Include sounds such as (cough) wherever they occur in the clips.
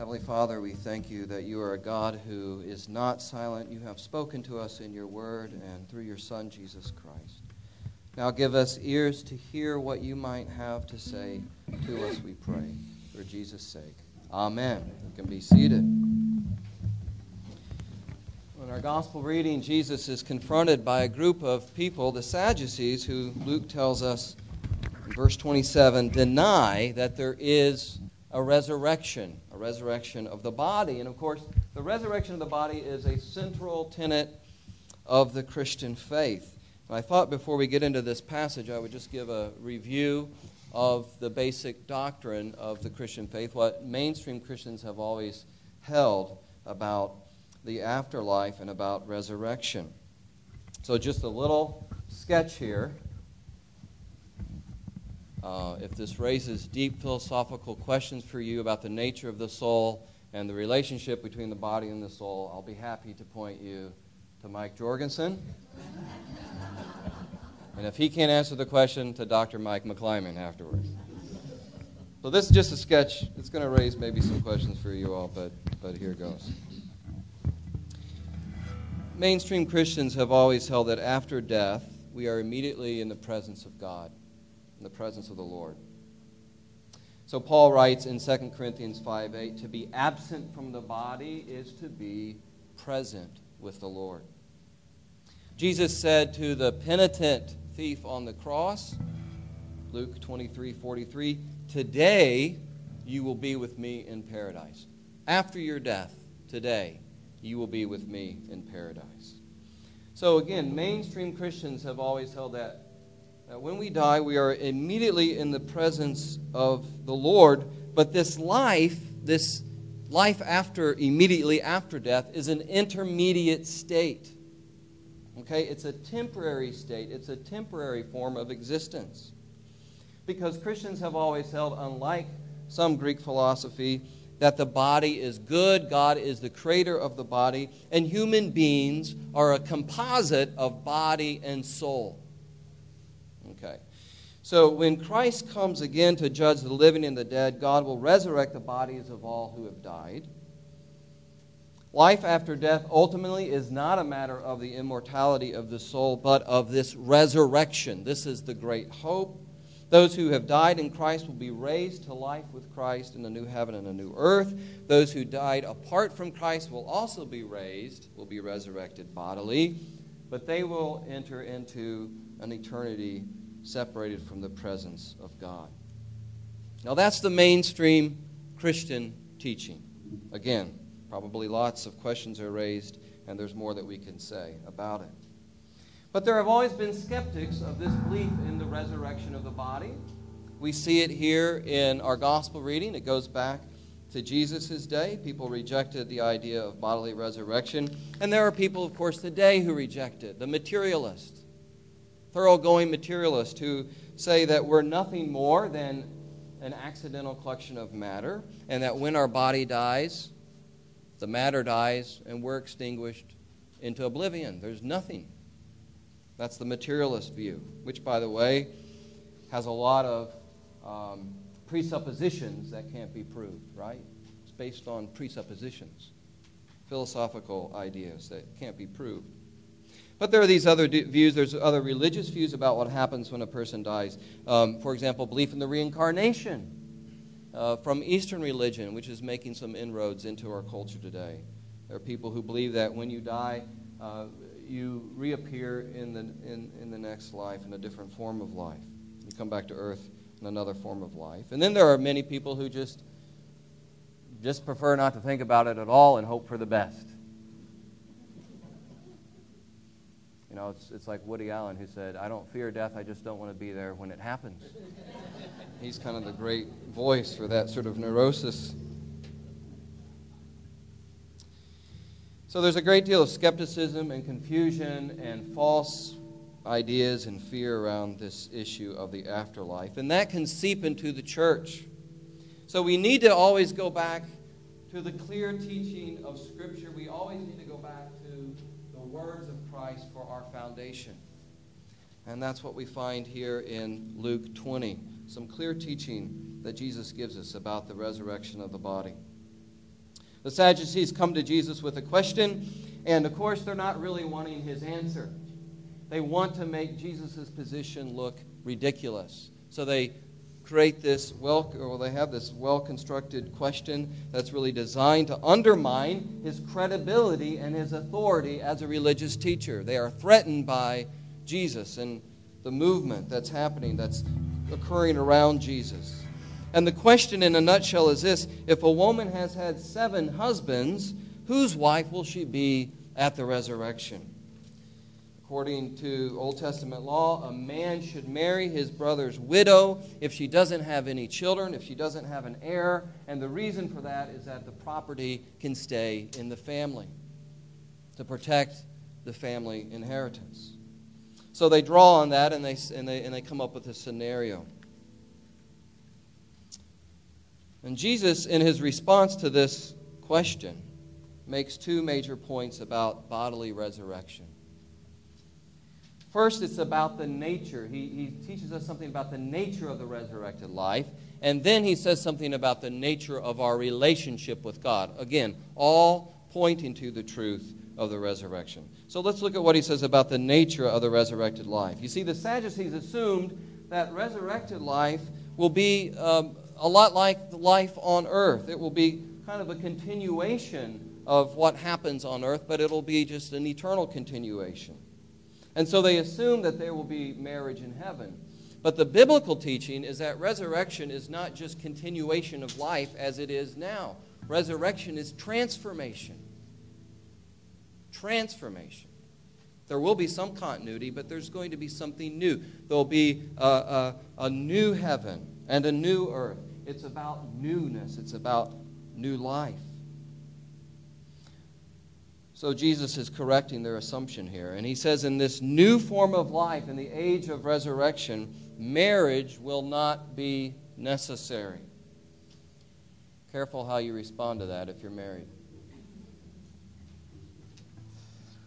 Heavenly Father, we thank you that you are a God who is not silent. You have spoken to us in your word and through your Son, Jesus Christ. Now give us ears to hear what you might have to say to us, we pray, for Jesus' sake. Amen. You can be seated. In our gospel reading, Jesus is confronted by a group of people, the Sadducees, who Luke tells us in verse 27 deny that there is a resurrection, resurrection of the body. And of course, the resurrection of the body is a central tenet of the Christian faith. And I thought before we get into this passage, I would just give a review of the basic doctrine of the Christian faith, what mainstream Christians have always held about the afterlife and about resurrection. So, just a little sketch here uh, if this raises deep philosophical questions for you about the nature of the soul and the relationship between the body and the soul, I'll be happy to point you to Mike Jorgensen. (laughs) and if he can't answer the question, to Dr. Mike McClyman afterwards. So this is just a sketch. It's going to raise maybe some questions for you all, but, but here goes. Mainstream Christians have always held that after death, we are immediately in the presence of God in the presence of the Lord. So Paul writes in 2 Corinthians 5 8, to be absent from the body is to be present with the Lord. Jesus said to the penitent thief on the cross, Luke 23 43, Today you will be with me in paradise. After your death, today you will be with me in paradise. So again, mainstream Christians have always held that when we die, we are immediately in the presence of the Lord. But this life, this life after, immediately after death, is an intermediate state. Okay? It's a temporary state, it's a temporary form of existence. Because Christians have always held, unlike some Greek philosophy, that the body is good, God is the creator of the body, and human beings are a composite of body and soul. So when Christ comes again to judge the living and the dead, God will resurrect the bodies of all who have died. Life after death ultimately is not a matter of the immortality of the soul, but of this resurrection. This is the great hope. Those who have died in Christ will be raised to life with Christ in a new heaven and a new earth. Those who died apart from Christ will also be raised, will be resurrected bodily, but they will enter into an eternity separated from the presence of God. Now, that's the mainstream Christian teaching. Again, probably lots of questions are raised, and there's more that we can say about it. But there have always been skeptics of this belief in the resurrection of the body. We see it here in our gospel reading. It goes back to Jesus' day. People rejected the idea of bodily resurrection. And there are people, of course, today who reject it the materialists thoroughgoing materialists who say that we're nothing more than an accidental collection of matter, and that when our body dies, the matter dies and we're extinguished into oblivion. There's nothing. That's the materialist view, which, by the way, has a lot of um, presuppositions that can't be proved, right? It's based on presuppositions, philosophical ideas that can't be proved. But there are these other views. There's other religious views about what happens when a person dies. Um, for example, belief in the reincarnation uh, from Eastern religion, which is making some inroads into our culture today. There are people who believe that when you die, uh, you reappear in the, in, in the next life in a different form of life. You come back to earth in another form of life. And then there are many people who just just prefer not to think about it at all and hope for the best. You know, it's, it's like Woody Allen who said, I don't fear death, I just don't want to be there when it happens. (laughs) He's kind of the great voice for that sort of neurosis. So there's a great deal of skepticism and confusion and false ideas and fear around this issue of the afterlife. And that can seep into the church. So we need to always go back to the clear teaching of Scripture. We always need to go back words of Christ for our foundation. And that's what we find here in Luke 20. Some clear teaching that Jesus gives us about the resurrection of the body. The Sadducees come to Jesus with a question, and of course, they're not really wanting his answer. They want to make Jesus' position look ridiculous. So they create this well, or they have this well constructed question that's really designed to undermine his credibility and his authority as a religious teacher. They are threatened by Jesus and the movement that's happening, that's occurring around Jesus. And the question in a nutshell is this if a woman has had seven husbands, whose wife will she be at the resurrection? According to Old Testament law, a man should marry his brother's widow if she doesn't have any children, if she doesn't have an heir. And the reason for that is that the property can stay in the family to protect the family inheritance. So they draw on that and they, and they, and they come up with a scenario. And Jesus, in his response to this question, makes two major points about bodily resurrection. First, it's about the nature. He, he teaches us something about the nature of the resurrected life. And then he says something about the nature of our relationship with God. Again, all pointing to the truth of the resurrection. So let's look at what he says about the nature of the resurrected life. You see, the Sadducees assumed that resurrected life will be um, a lot like life on earth. It will be kind of a continuation of what happens on earth, but it'll be just an eternal continuation. And so they assume that there will be marriage in heaven. But the biblical teaching is that resurrection is not just continuation of life as it is now. Resurrection is transformation. Transformation. There will be some continuity, but there's going to be something new. There'll be a, a, a new heaven and a new earth. It's about newness, it's about new life. So Jesus is correcting their assumption here. And he says, in this new form of life, in the age of resurrection, marriage will not be necessary. Careful how you respond to that if you're married.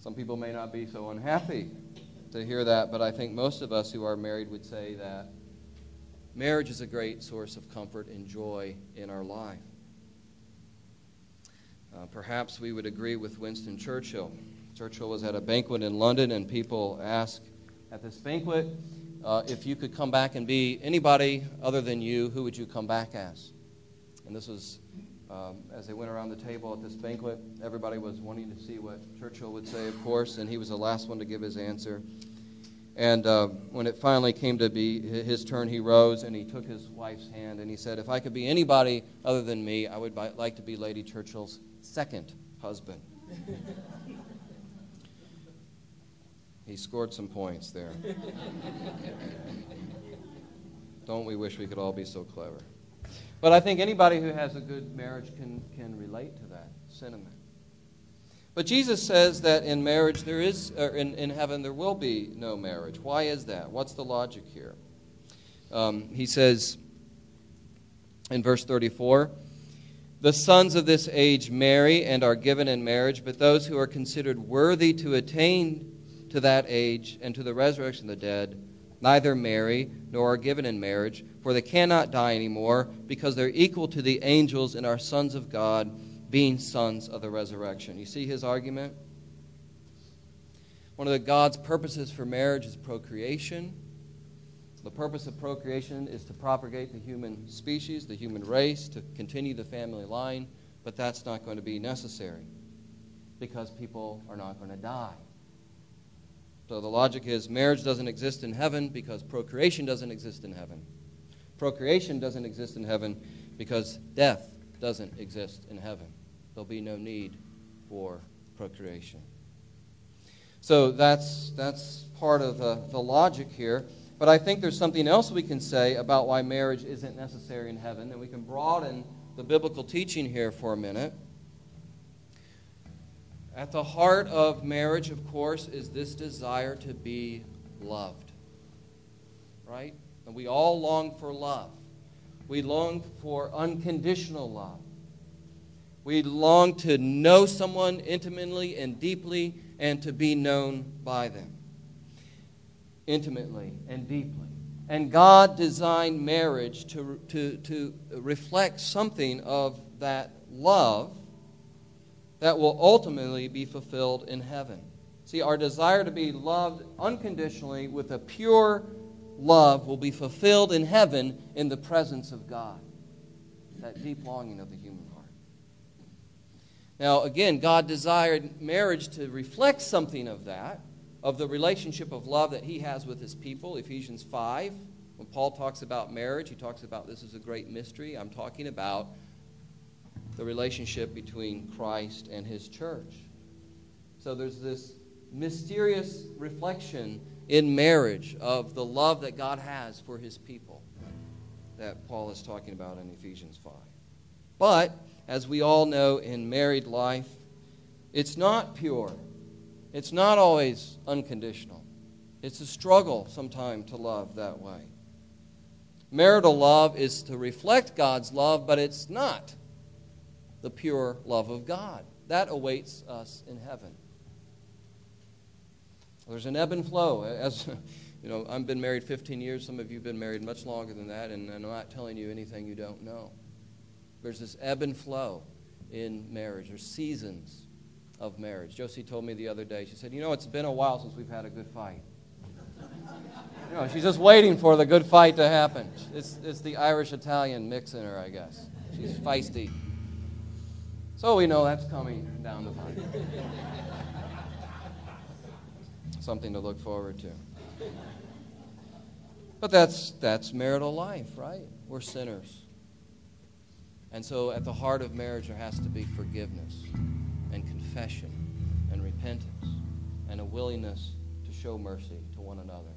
Some people may not be so unhappy to hear that, but I think most of us who are married would say that marriage is a great source of comfort and joy in our life. Uh, perhaps we would agree with Winston Churchill. Churchill was at a banquet in London, and people asked at this banquet, uh, if you could come back and be anybody other than you, who would you come back as? And this was um, as they went around the table at this banquet. Everybody was wanting to see what Churchill would say, of course, and he was the last one to give his answer. And uh, when it finally came to be his turn, he rose and he took his wife's hand and he said, If I could be anybody other than me, I would like to be Lady Churchill's second husband. (laughs) he scored some points there. (laughs) Don't we wish we could all be so clever? But I think anybody who has a good marriage can, can relate to that sentiment. But Jesus says that in marriage there is, in, in heaven there will be no marriage. Why is that? What's the logic here? Um, he says in verse 34 The sons of this age marry and are given in marriage, but those who are considered worthy to attain to that age and to the resurrection of the dead neither marry nor are given in marriage, for they cannot die anymore, because they're equal to the angels and are sons of God being sons of the resurrection. You see his argument? One of the God's purposes for marriage is procreation. The purpose of procreation is to propagate the human species, the human race, to continue the family line, but that's not going to be necessary because people are not going to die. So the logic is marriage doesn't exist in heaven because procreation doesn't exist in heaven. Procreation doesn't exist in heaven because death doesn't exist in heaven there'll be no need for procreation. So that's, that's part of the, the logic here. But I think there's something else we can say about why marriage isn't necessary in heaven, and we can broaden the biblical teaching here for a minute. At the heart of marriage, of course, is this desire to be loved. Right? And we all long for love. We long for unconditional love. We long to know someone intimately and deeply and to be known by them. Intimately and deeply. And God designed marriage to, to, to reflect something of that love that will ultimately be fulfilled in heaven. See, our desire to be loved unconditionally with a pure love will be fulfilled in heaven in the presence of God. That deep longing of the. Now, again, God desired marriage to reflect something of that, of the relationship of love that He has with His people. Ephesians 5, when Paul talks about marriage, he talks about this is a great mystery. I'm talking about the relationship between Christ and His church. So there's this mysterious reflection in marriage of the love that God has for his people that Paul is talking about in Ephesians 5. But, as we all know in married life, it's not pure. It's not always unconditional. It's a struggle sometimes to love that way. Marital love is to reflect God's love, but it's not the pure love of God. That awaits us in heaven. There's an ebb and flow. As you know, I've been married 15 years. Some of you have been married much longer than that, and I'm not telling you anything you don't know. There's this ebb and flow in marriage. There's seasons of marriage. Josie told me the other day. She said, "You know, it's been a while since we've had a good fight." (laughs) you know, she's just waiting for the good fight to happen. It's, it's the Irish Italian mix in her, I guess. She's feisty. So we know that's coming down the pipe (laughs) something to look forward to. But that's, that's marital life, right? We're sinners. And so at the heart of marriage, there has to be forgiveness and confession and repentance and a willingness to show mercy to one another,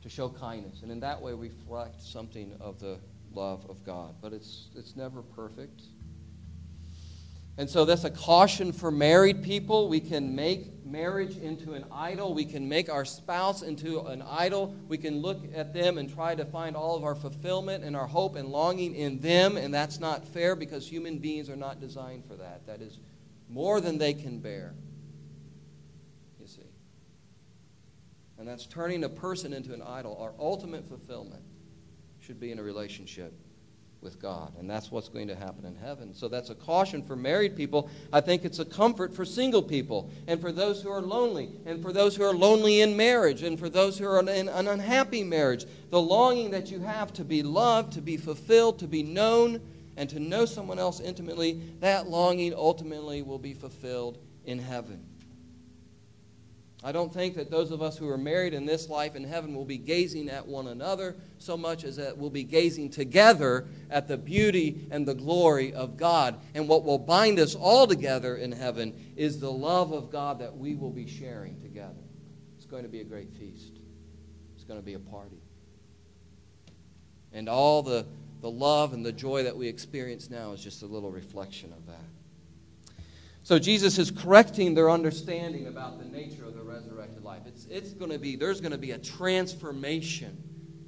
to show kindness. And in that way, reflect something of the love of God. But it's, it's never perfect. And so that's a caution for married people. We can make marriage into an idol. We can make our spouse into an idol. We can look at them and try to find all of our fulfillment and our hope and longing in them, and that's not fair because human beings are not designed for that. That is more than they can bear. You see. And that's turning a person into an idol. Our ultimate fulfillment should be in a relationship with God. And that's what's going to happen in heaven. So that's a caution for married people. I think it's a comfort for single people and for those who are lonely and for those who are lonely in marriage and for those who are in an unhappy marriage. The longing that you have to be loved, to be fulfilled, to be known, and to know someone else intimately, that longing ultimately will be fulfilled in heaven. I don't think that those of us who are married in this life in heaven will be gazing at one another so much as that we'll be gazing together at the beauty and the glory of God. And what will bind us all together in heaven is the love of God that we will be sharing together. It's going to be a great feast, it's going to be a party. And all the, the love and the joy that we experience now is just a little reflection of that. So Jesus is correcting their understanding about the nature of the resurrected life. It's, it's going to be, there's going to be a transformation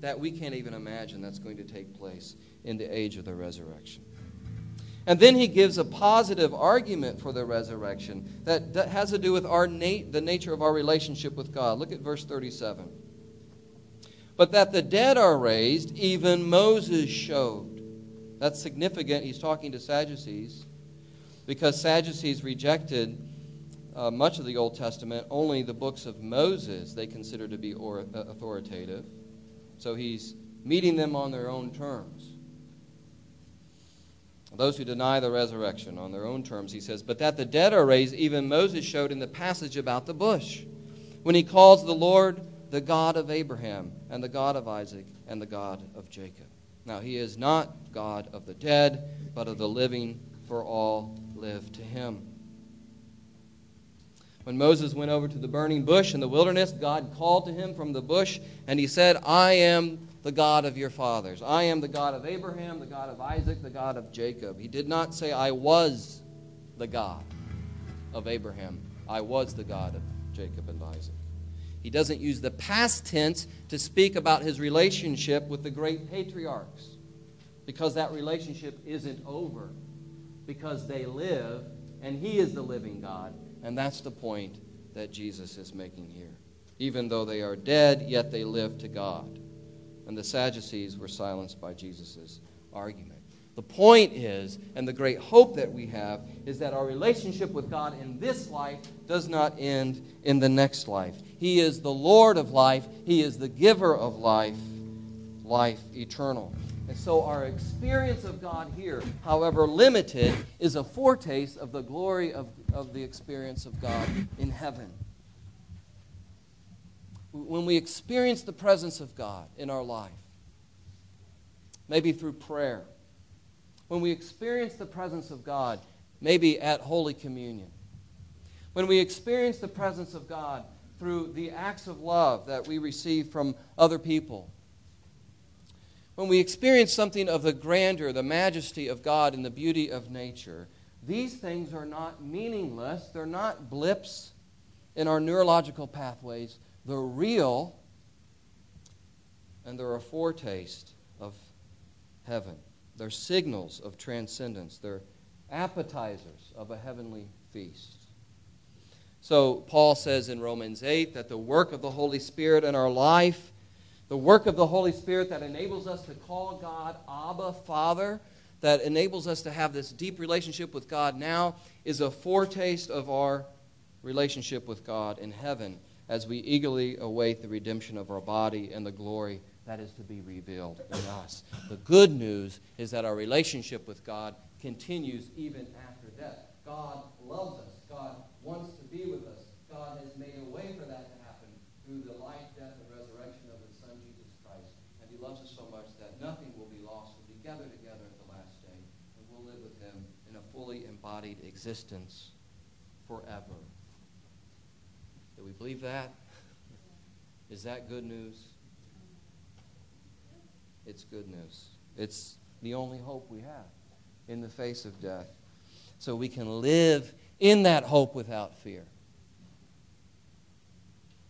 that we can't even imagine that's going to take place in the age of the resurrection. And then he gives a positive argument for the resurrection that, that has to do with our nat- the nature of our relationship with God. Look at verse 37. But that the dead are raised, even Moses showed. That's significant. He's talking to Sadducees because Sadducees rejected uh, much of the Old Testament, only the books of Moses they consider to be or, uh, authoritative. So he's meeting them on their own terms. Those who deny the resurrection on their own terms, he says, but that the dead are raised, even Moses showed in the passage about the bush, when he calls the Lord the God of Abraham, and the God of Isaac, and the God of Jacob. Now, he is not God of the dead, but of the living, for all live to him. When Moses went over to the burning bush in the wilderness, God called to him from the bush, and he said, I am the God of your fathers. I am the God of Abraham, the God of Isaac, the God of Jacob. He did not say, I was the God of Abraham. I was the God of Jacob and Isaac. He doesn't use the past tense to speak about his relationship with the great patriarchs because that relationship isn't over because they live, and He is the living God. And that's the point that Jesus is making here. Even though they are dead, yet they live to God. And the Sadducees were silenced by Jesus' argument. The point is, and the great hope that we have, is that our relationship with God in this life does not end in the next life. He is the Lord of life, He is the giver of life, life eternal. And so our experience of God here, however limited, is a foretaste of the glory of, of the experience of God in heaven. When we experience the presence of God in our life, maybe through prayer, when we experience the presence of God, maybe at Holy Communion, when we experience the presence of God through the acts of love that we receive from other people, when we experience something of the grandeur, the majesty of God, and the beauty of nature, these things are not meaningless. They're not blips in our neurological pathways. They're real, and they're a foretaste of heaven. They're signals of transcendence. They're appetizers of a heavenly feast. So, Paul says in Romans 8 that the work of the Holy Spirit in our life the work of the Holy Spirit that enables us to call God Abba, Father, that enables us to have this deep relationship with God now, is a foretaste of our relationship with God in heaven as we eagerly await the redemption of our body and the glory that is to be revealed in us. The good news is that our relationship with God continues even after death. God loves us, God wants to be with us, God has made a way for that to happen through the life, death, and resurrection of His Son, Jesus Christ. And He loves us so much that nothing will be lost. We'll be gathered together at the last day, and we'll live with Him in a fully embodied existence forever. Do we believe that? Is that good news? It's good news. It's the only hope we have in the face of death. So we can live in that hope without fear.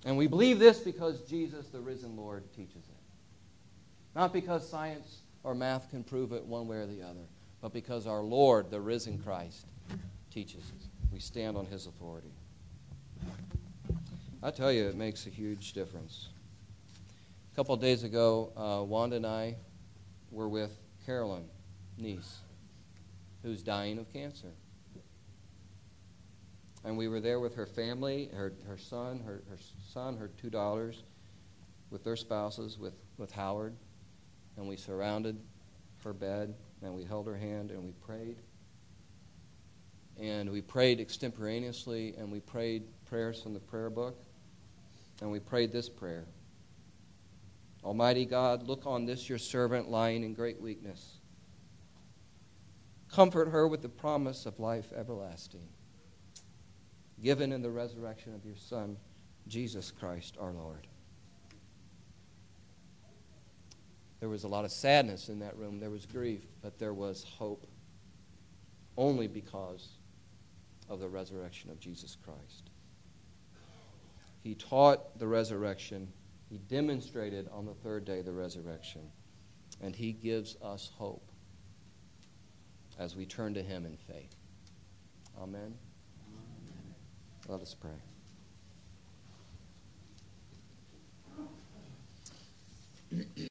And we believe this because Jesus, the risen Lord, teaches it. Not because science or math can prove it one way or the other, but because our Lord, the risen Christ, teaches it. We stand on his authority. I tell you, it makes a huge difference. A couple days ago, uh, Wanda and I were with Carolyn, niece, who's dying of cancer and we were there with her family, her, her son, her, her son, her two daughters, with their spouses, with, with Howard, and we surrounded her bed, and we held her hand, and we prayed. And we prayed extemporaneously, and we prayed prayers from the prayer book, and we prayed this prayer Almighty God, look on this your servant lying in great weakness. Comfort her with the promise of life everlasting given in the resurrection of your Son, Jesus Christ our Lord. There was a lot of sadness in that room. There was grief, but there was hope only because of the resurrection of Jesus Christ. He taught the resurrection, he demonstrated on the third day the resurrection, and he gives us hope as we turn to him in faith. Amen. Let us pray.